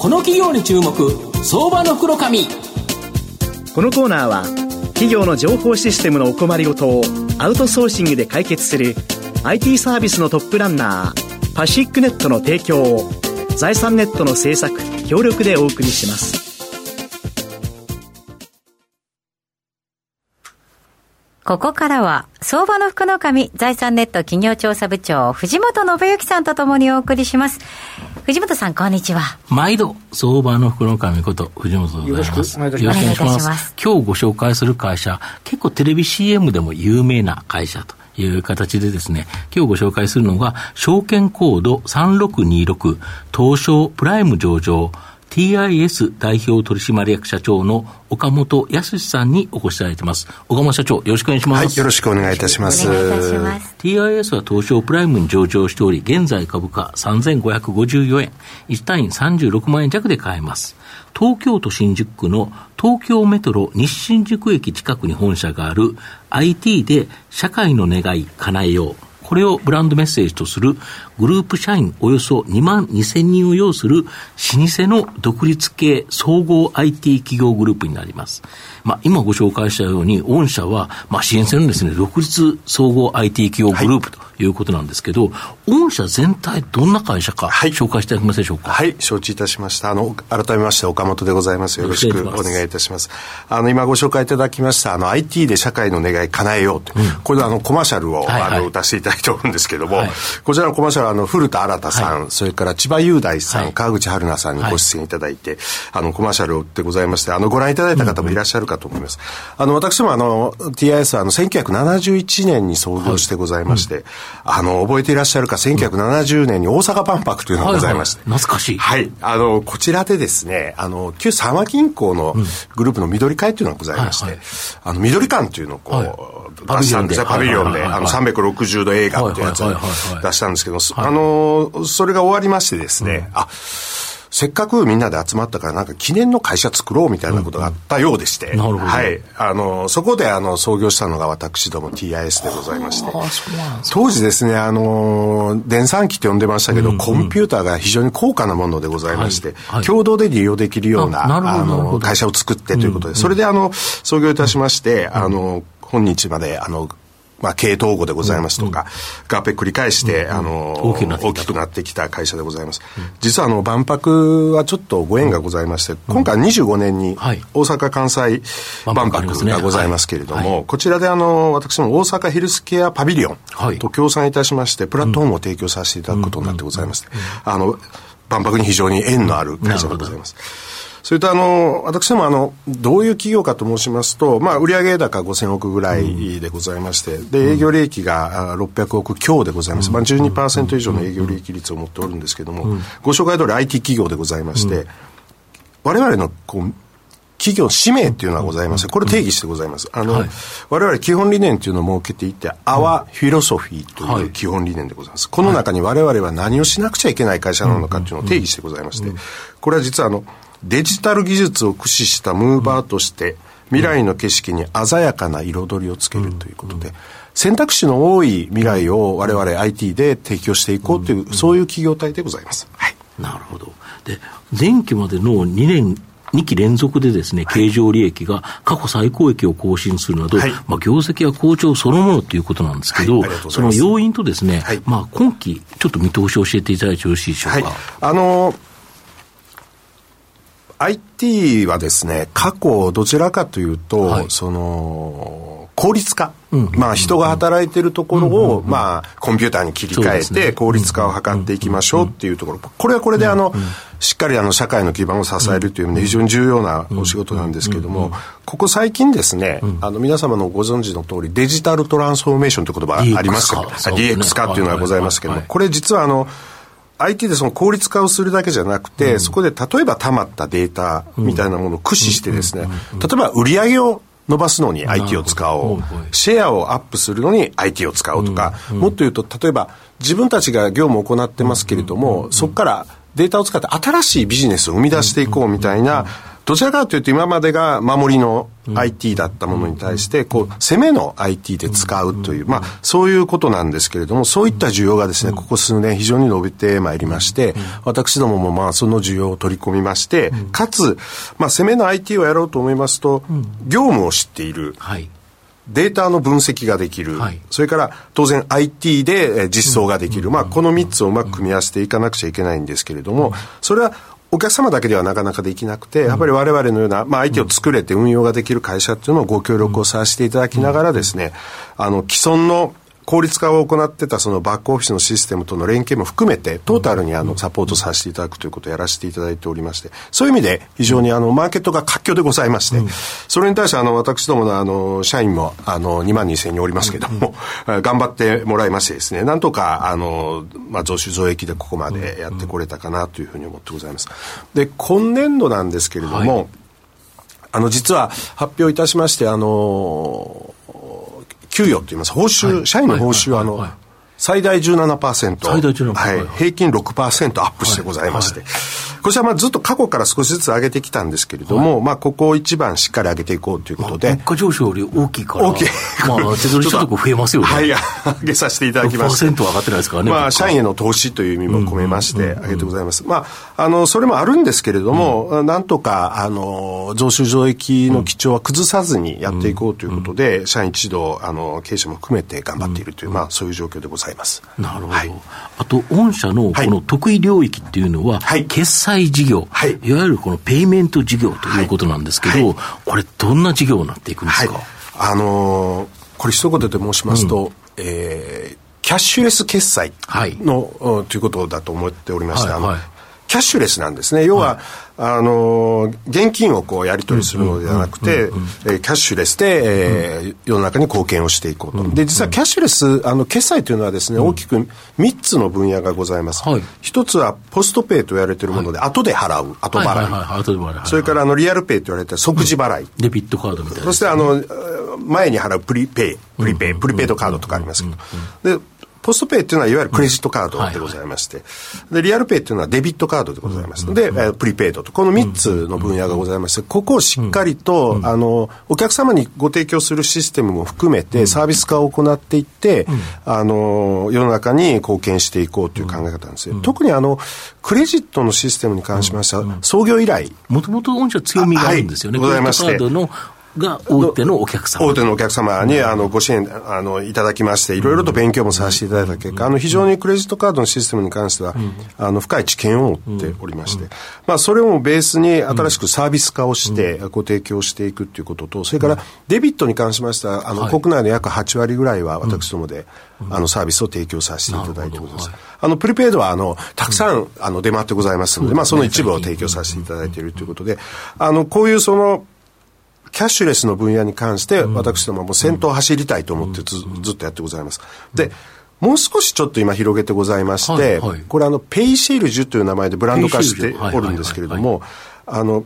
この企業に注目相場の袋紙このコーナーは企業の情報システムのお困りごとをアウトソーシングで解決する IT サービスのトップランナーパシックネットの提供を財産ネットの制作協力でお送りしますここからは、相場の福の神、財産ネット企業調査部長、藤本信之さんとともにお送りします。藤本さん、こんにちは。毎度、相場の福の神こと、藤本でございます。よろしくお願いします。今日ご紹介する会社、結構テレビ CM でも有名な会社という形でですね、今日ご紹介するのが、証券コード3626、東証プライム上場、TIS 代表取締役社長の岡本康さんにお越しいただいてます。岡本社長、よろしくお願いします。はい、よろしくお願いいたします。TIS は東証プライムに上場しており、現在株価3554円、1単位36万円弱で買えます。東京都新宿区の東京メトロ西新宿駅近くに本社がある IT で社会の願い叶えよう。これをブランドメッセージとするグループ社員およそ2万2000人を要する老舗の独立系総合 IT 企業グループになります。まあ、今ご紹介したように、御社は、まあ、支援性のですね、独立総合 IT 企業グループということなんですけど、はい、御社全体どんな会社か、はい、紹介していただけますでしょうか？はい、承知いたしました。あの、改めまして岡本でございます。よろしくお願いいたします。あの、今ご紹介いただきました、あの、IT で社会の願い叶えようと、うん、これあの、コマーシャルを、はいはい、あの、歌していただいておるんですけども、はい、こちらのコマーシャルあの、古田新さん、はい、それから千葉雄大さん、はい、川口春奈さんにご出演いただいて、あの、コマーシャルでございまして、あの、ご覧いただいた方もいらっしゃるかと思います。うん、あの、私もあの、TIS はあの、1971年に創業してございまして、うん、あの、覚えていらっしゃるか、1970年に大阪万博というのがございまして、はいはい、懐かしい。はい。あの、こちらでですね、あの、旧三和銀行のグループの緑会というのがございまして、あの、緑館というのをこう、はい出したんですね、パビリオンで、あの、360度映画っていうやつを出したんですけど、あの、それが終わりましてですね、あ、せっかくみんなで集まったからなんか記念の会社作ろうみたいなことがあったようでして、うんうん、はい。あの、そこであの、創業したのが私ども TIS でございまして、当時ですね、あの、電算機って呼んでましたけど、うんうん、コンピューターが非常に高価なものでございまして、はい。はい、共同で利用できるような、あの、会社を作ってということで、うん。うん、それであの、創業いたしまして、あの、今日まで、あの、まあ、経営統合でございますとか、合併繰り返して、あの、大きくなってきた会社でございます。実は、あの、万博はちょっとご縁がございまして、今回25年に大阪・関西万博がございますけれども、こちらで、あの、私も大阪ヘルスケアパビリオンと協賛いたしまして、プラットフォームを提供させていただくことになってございます。あの、万博に非常に縁のある会社でございます。それとあの、私どもあの、どういう企業かと申しますと、まあ、売上高5000億ぐらいでございまして、で、営業利益が600億強でございます。まあ、12%以上の営業利益率を持っておるんですけども、ご紹介通り IT 企業でございまして、我々のこう、企業使命っていうのはございます。これ定義してございます。あの、はい、我々基本理念っていうのを設けていて、アワフィロソフィーという基本理念でございます。この中に我々は何をしなくちゃいけない会社なのかっていうのを定義してございまして、これは実はあの、デジタル技術を駆使したムーバーとして、未来の景色に鮮やかな彩りをつけるということで、選択肢の多い未来を我々 IT で提供していこうという、そういう企業体でございます。はい。なるほど。で、前期までの2年2期連続でですね、経常利益が過去最高益を更新するなど、はい、まあ、業績は好調そのものということなんですけど、はい、その要因とですね、はい、まあ、今期、ちょっと見通しを教えていただいてよろしいでしょうか？あのー IT はですね、過去どちらかというと、はい、その、効率化。まあ人が働いてるところを、まあコンピューターに切り替えて効率化を図っていきましょうっていうところ。これはこれであの、しっかりあの社会の基盤を支えるという意味で非常に重要なお仕事なんですけれども、ここ最近ですね、あの皆様のご存知の通りデジタルトランスフォーメーションという言葉がありますけど、DX 化っていうのがございますけども、これ実はあの、IT でその効率化をするだけじゃなくて、うん、そこで例えば溜まったデータみたいなものを駆使してですね、例えば売り上げを伸ばすのに IT を使おう、シェアをアップするのに IT を使おうとか、もっと言うと、例えば自分たちが業務を行ってますけれども、そこからデータを使って新しいビジネスを生み出していこうみたいな、どちらかというと今までが守りの IT だったものに対して、こう、攻めの IT で使うという、まあ、そういうことなんですけれども、そういった需要がですね、ここ数年非常に伸びてまいりまして、私どももまあ、その需要を取り込みまして、かつ、まあ、攻めの IT をやろうと思いますと、業務を知っている。はい。データの分析ができる、はい、それから当然 IT で実装ができる、まあ、この3つをうまく組み合わせていかなくちゃいけないんですけれども、それはお客様だけではなかなかできなくて、やっぱり我々のような、まあ、相手を作れて運用ができる会社っていうのをご協力をさせていただきながらですね、あの、既存の効率化を行ってたそのバックオフィスのシステムとの連携も含めて、トータルにあのサポートさせていただくということをやらせていただいておりまして、そういう意味で非常にあのマーケットが活況でございまして、それに対してあの私どものあの社員もあの2万2000人おりますけども、頑張ってもらいましてですね、なんとかあの、まあ、増収増益でここまでやってこれたかなというふうに思ってございます。で、今年度なんですけれども、はい。あの、実は発表いたしまして、あの給与といいます、報酬、はい、社員の報酬は、あの、最大17%。最大17%。はい。平均6%アップしてございまして。こちらまあずっと過去から少しずつ上げてきたんですけれども、はい、まあここを一番しっかり上げていこうということで。物価上昇より大きいから。大きい。まあ手取り所得増えますよね。はい、上げさせていただきます。6%上がってないですからね。まあ社員への投資という意味も込めまして上げてございます。まあ、あの、それもあるんですけれども、うん、なんとか、あの、増収増益の基調は崩さずにやっていこうということで、社員一同、あの、経営者も含めて頑張っているという、まあそういう状況でございます。なるほど。はい、あと、御社のこの得意領域っていうのは、はい、決済事業、はい、いわゆるこのペイメント事業ということなんですけど、これ、どんな事業になっていくんですか、あのー、これ、一言で申しますと、うん、えー、キャッシュレス決済の、はい、ということだと思っておりまして、はいはい、キャッシュレスなんですね。要は、はい、あの、現金をこうやり取りするのではなくて、キャッシュレスで、えー、世の中に貢献をしていこうと。で、実はキャッシュレス、あの、決済というのはですね、大きく3つの分野がございます。はい、1つは、ポストペイと言われているもので、後で払う、後払い。それから、あの、リアルペイと言われて即時払い。デビットカードみたいな。そして、あの、前に払うプリペイ、プリペイ、プリペイドカードとかありますけど。で、ポストペイっていうのはいわゆるクレジットカードでございまして、で、リアルペイっていうのはデビットカードでございますので、えー、プリペイドと、この3つの分野がございまして、ここをしっかりと、あの、お客様にご提供するシステムも含めて、サービス化を行っていって、あの、世の中に貢献していこうという考え方なんですよ。特にあの、クレジットのシステムに関しましては、創業以来。もともと御社強みがあるんですよね。ございまして。が大手のお客様。大手のお客様にあのご支援あのいただきましていろいろと勉強もさせていただいた結果、あの非常にクレジットカードのシステムに関しては、あの深い知見を持っておりまして、まあ、それをベースに新しくサービス化をしてご提供していくということとそれからデビットに関しましてはあの、国内の約8割ぐらいは私どもで、あのサービスを提供させていただいております。あのプリペイドはあのたくさん、あの出回ってございますので、まあ、その一部を提供させていただいているということで、あのこういうそのキャッシュレスの分野に関して、私どもも先頭を走りたいと思ってず,、ずっとやってございます。で、もう少しちょっと今広げてございまして、はいはい、これあの、ペイシールジュという名前でブランド化しておるんですけれども、あの、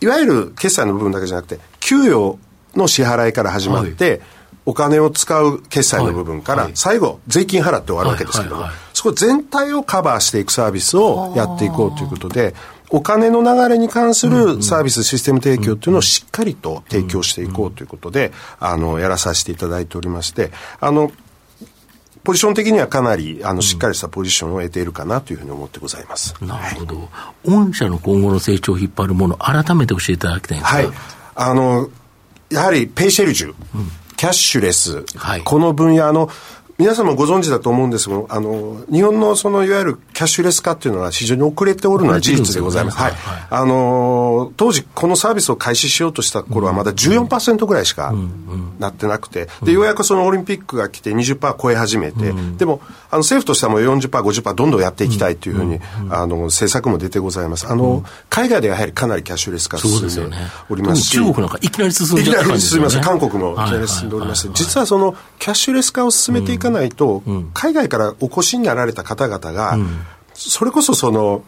いわゆる決済の部分だけじゃなくて、給与の支払いから始まって、はい、お金を使う決済の部分から、最後、税金払って終わるわけですけども、そこ全体をカバーしていくサービスをやっていこうということで、お金の流れに関するサービス、システム提供というのをしっかりと提供していこうということで、あの、やらさせていただいておりまして、あの、ポジション的にはかなりあのしっかりしたポジションを得ているかなというふうに思ってございます。なるほど。御社の今後の成長を引っ張るもの、改めて教えていただきたいんですか。はい。あの、やはりペイシェルジュ、うん、キャッシュレス、はい、この分野の皆さんもご存知だと思うんですが、あの、日本のそのいわゆるキャッシュレス化っていうのは非常に遅れておるのは事実でございます。はい。あの、当時このサービスを開始しようとした頃はまだ14%ぐらいしかなってなくて、で、ようやくそのオリンピックが来て20%超え始めて、でも、あの、政府としてはもう40%、50%どんどんやっていきたいというふうに、あの、政策も出てございます。あの、海外ではやはりかなりキャッシュレス化進んでおりますし、中国なんかいきなり進んで、ね、いきなり進みます。韓国もいきなり進んでおりまして、実はそのキャッシュレス化を進めていかないと、海外からお越しになられた方々が、それこそその、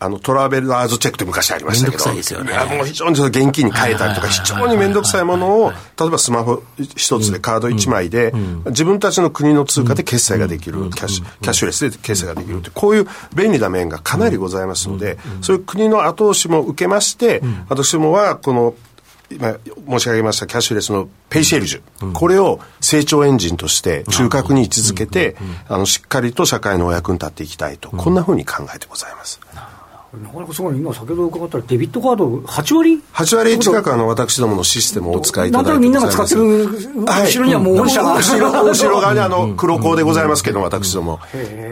あの、トラベラーズチェックって昔ありましたけど。めんどくさいですよね。もう非常に現金に変えたりとか、非常に面倒くさいものを、例えばスマホ一つでカード一枚で、自分たちの国の通貨で決済ができる、キャッシュ、キャッシュレスで決済ができるって、こういう便利な面がかなりございますので、そういう国の後押しも受けまして、私どもは、この、今申し上げましたキャッシュレスのペイシェルジュ、うん、これを成長エンジンとして中核に位置づけて、あのしっかりと社会のお役に立っていきたいと、こんなふうに考えてございます。なかなかすごい、今、先ほど伺ったら、デビットカード8割 ?8 割近くあの私どものシステムをお使いいただいてなんとなくみんなが使ってる後ろにはもう御社が、はい、後ろ後ろ側にあの黒子でございますけど、私ども。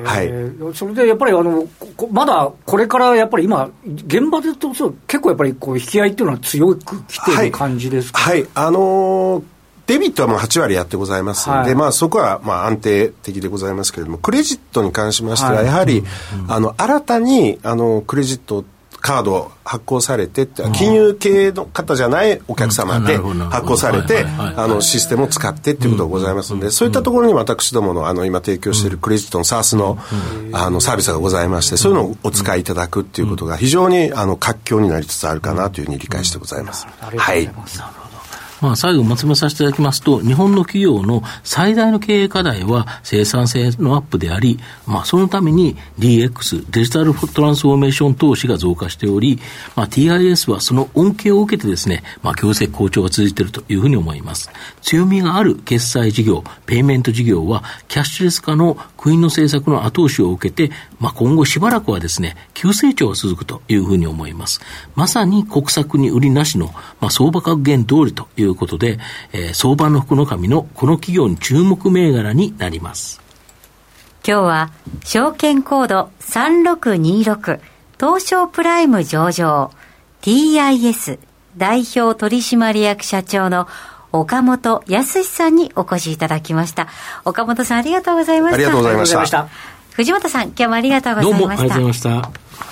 はい。それでやっぱりあの、まだこれからやっぱり今、現場でと結構やっぱりこう引き合いっていうのは強くきてる感じですか、はい、はい、あのーデビットはもう8割やってございますので、はい、まあそこはまあ安定的でございますけれども、クレジットに関しましては、やはり、はい、あの、新たに、あの、クレジットカード発行されて金融系の方じゃないお客様で発行されて、あの、システムを使ってっていうことがございますので、そういったところに私どもの、あの、今提供しているクレジットの SARS の、あの、サービスがございまして、そういうのをお使いいただくっていうことが非常に、あの、活況になりつつあるかなというふうに理解してございます。はい。まあ、最後まとめさせていただきますと、日本の企業の最大の経営課題は生産性のアップであり、まあ、そのために DX、デジタルトランスフォーメーション投資が増加しており、まあ、TIS はその恩恵を受けてですね、まあ、業績好調が続いているというふうに思います。強みがある決済事業、ペイメント事業は、キャッシュレス化の国の政策の後押しを受けて、まあ、今後しばらくはですね、急成長が続くというふうに思います。まさに国策に売りなしの、まあ、相場格言通りといういうことで、えー、相場の福の神のこの企業に注目銘柄になります。今日は、証券コード3626東証プライム上場 TIS 代表取締役社長の岡本康さんにお越しいただきました。岡本さんありがとうございました。ありがとうございました。藤本さん、今日もありがとうございました。どうもありがとうございました。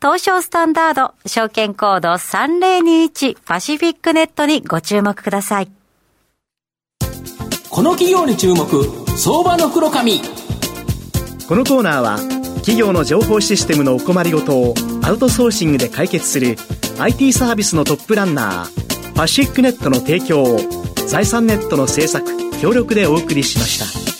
東証スタンダード、証券コード3021パシフィックネットにご注目ください。この企業に注目、相場の黒髪。このコーナーは、企業の情報システムのお困りごとをアウトソーシングで解決する IT サービスのトップランナー、パシフィックネットの提供を財産ネットの制作、協力でお送りしました。